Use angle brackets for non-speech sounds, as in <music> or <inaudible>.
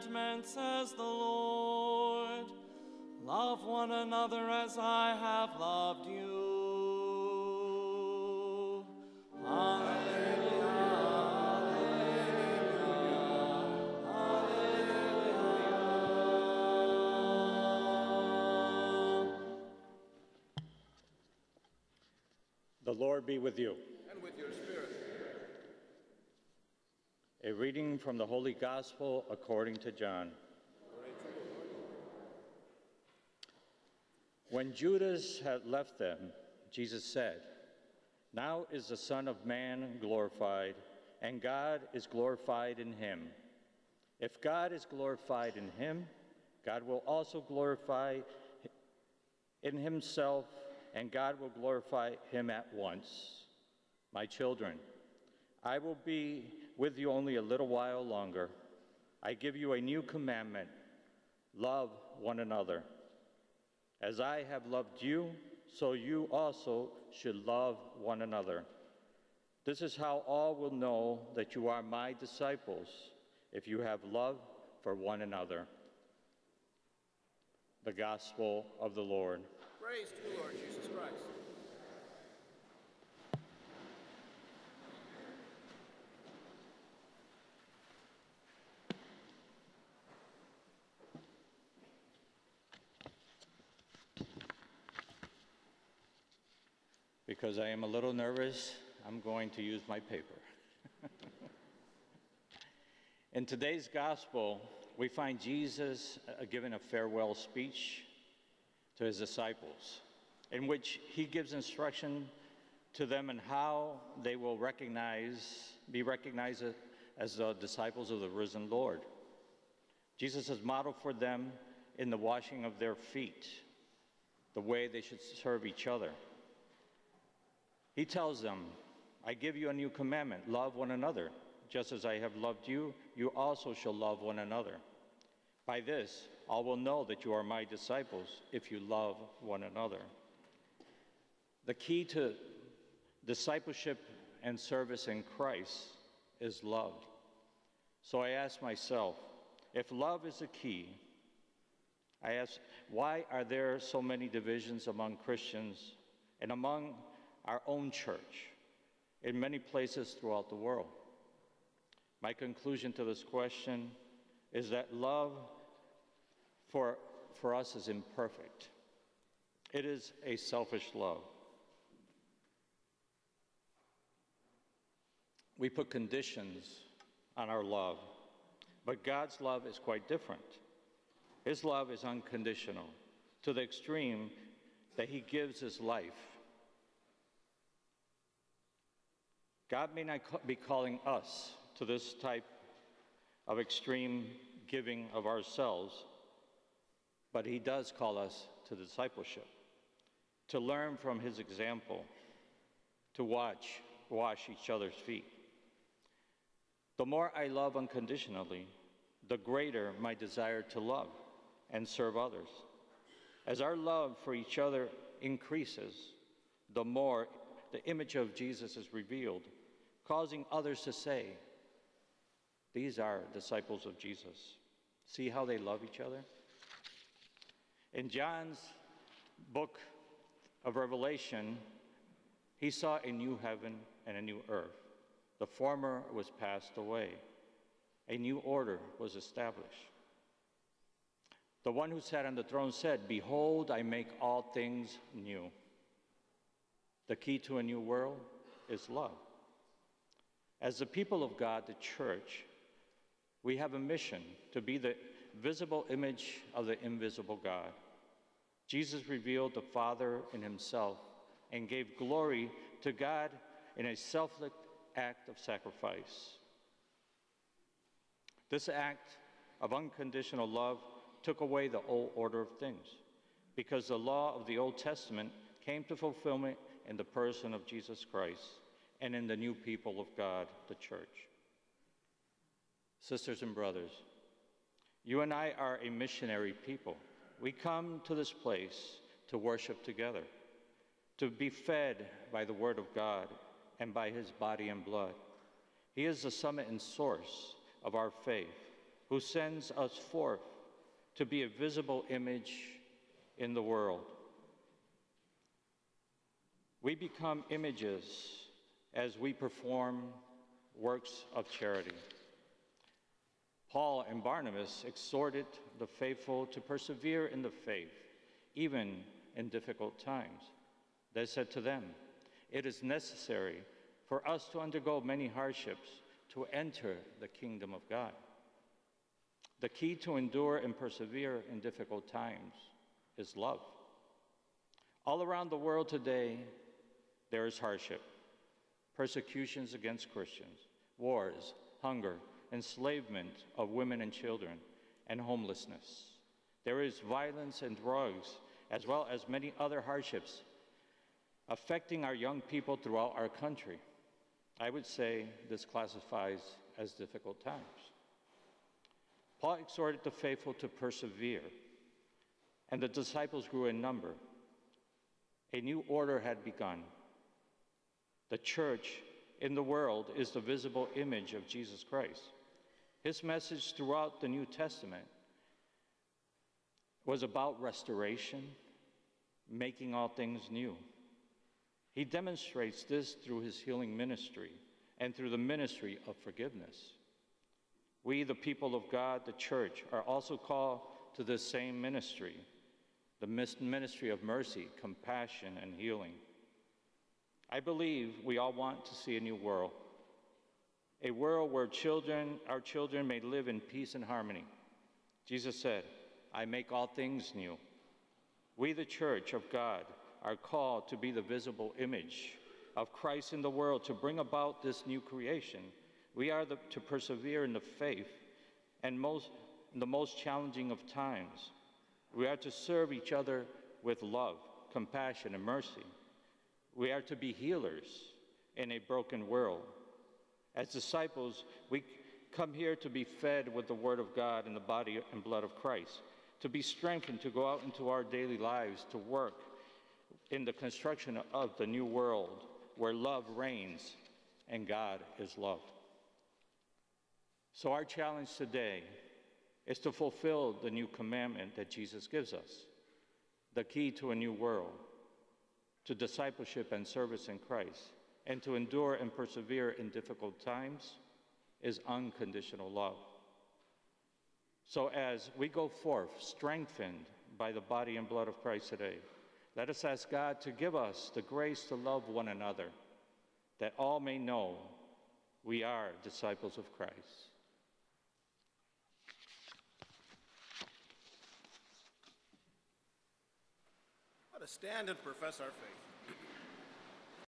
commandment, says the Lord. Love one another as I have loved you. The Lord be with you. And with your spirit. A reading from the Holy Gospel according to John. When Judas had left them, Jesus said, Now is the Son of Man glorified, and God is glorified in him. If God is glorified in him, God will also glorify in himself, and God will glorify him at once. My children, I will be with you only a little while longer. I give you a new commandment love one another. As I have loved you, so you also should love one another. This is how all will know that you are my disciples, if you have love for one another. The Gospel of the Lord. Praise to you, Lord Jesus Christ. Because I am a little nervous, I'm going to use my paper. <laughs> In today's gospel, we find Jesus uh, giving a farewell speech to his disciples, in which he gives instruction to them on how they will recognize, be recognized as the disciples of the risen Lord. Jesus has modeled for them in the washing of their feet, the way they should serve each other. He tells them, I give you a new commandment love one another. Just as I have loved you, you also shall love one another. By this, all will know that you are my disciples if you love one another. The key to discipleship and service in Christ is love. So I ask myself, if love is the key, I ask, why are there so many divisions among Christians and among our own church in many places throughout the world? My conclusion to this question is that love for, for us is imperfect. It is a selfish love. We put conditions on our love, but God's love is quite different. His love is unconditional to the extreme that He gives His life. God may not be calling us to this type of extreme giving of ourselves, but he does call us to discipleship, to learn from his example, to watch, wash each other's feet. The more I love unconditionally, the greater my desire to love and serve others. As our love for each other increases, the more the image of Jesus is revealed, causing others to say, These are disciples of Jesus. See how they love each other? In John's book of Revelation, he saw a new heaven and a new earth. The former was passed away, a new order was established. The one who sat on the throne said, Behold, I make all things new. The key to a new world is love. As the people of God, the church, we have a mission to be the visible image of the invisible God. Jesus revealed the Father in himself and gave glory to God in a selfless act of sacrifice. This act of unconditional love took away the old order of things because the law of the Old Testament came to fulfillment in the person of Jesus Christ and in the new people of God, the church. Sisters and brothers, you and I are a missionary people. We come to this place to worship together, to be fed by the Word of God and by His body and blood. He is the summit and source of our faith, who sends us forth to be a visible image in the world. We become images as we perform works of charity. Paul and Barnabas exhorted the faithful to persevere in the faith, even in difficult times. They said to them, It is necessary for us to undergo many hardships to enter the kingdom of God. The key to endure and persevere in difficult times is love. All around the world today, there is hardship, persecutions against Christians, wars, hunger, enslavement of women and children, and homelessness. There is violence and drugs, as well as many other hardships affecting our young people throughout our country. I would say this classifies as difficult times. Paul exhorted the faithful to persevere, and the disciples grew in number. A new order had begun. The church in the world is the visible image of Jesus Christ. His message throughout the New Testament was about restoration, making all things new. He demonstrates this through his healing ministry and through the ministry of forgiveness. We, the people of God, the church, are also called to this same ministry the ministry of mercy, compassion, and healing. I believe we all want to see a new world, a world where children, our children may live in peace and harmony. Jesus said, I make all things new. We, the church of God, are called to be the visible image of Christ in the world to bring about this new creation we are the, to persevere in the faith and most, in the most challenging of times. We are to serve each other with love, compassion, and mercy. We are to be healers in a broken world. As disciples, we come here to be fed with the Word of God and the body and blood of Christ, to be strengthened to go out into our daily lives, to work in the construction of the new world where love reigns and God is loved. So, our challenge today is to fulfill the new commandment that Jesus gives us the key to a new world, to discipleship and service in Christ, and to endure and persevere in difficult times is unconditional love. So, as we go forth, strengthened by the body and blood of Christ today, let us ask God to give us the grace to love one another, that all may know we are disciples of Christ. Us stand and profess our faith.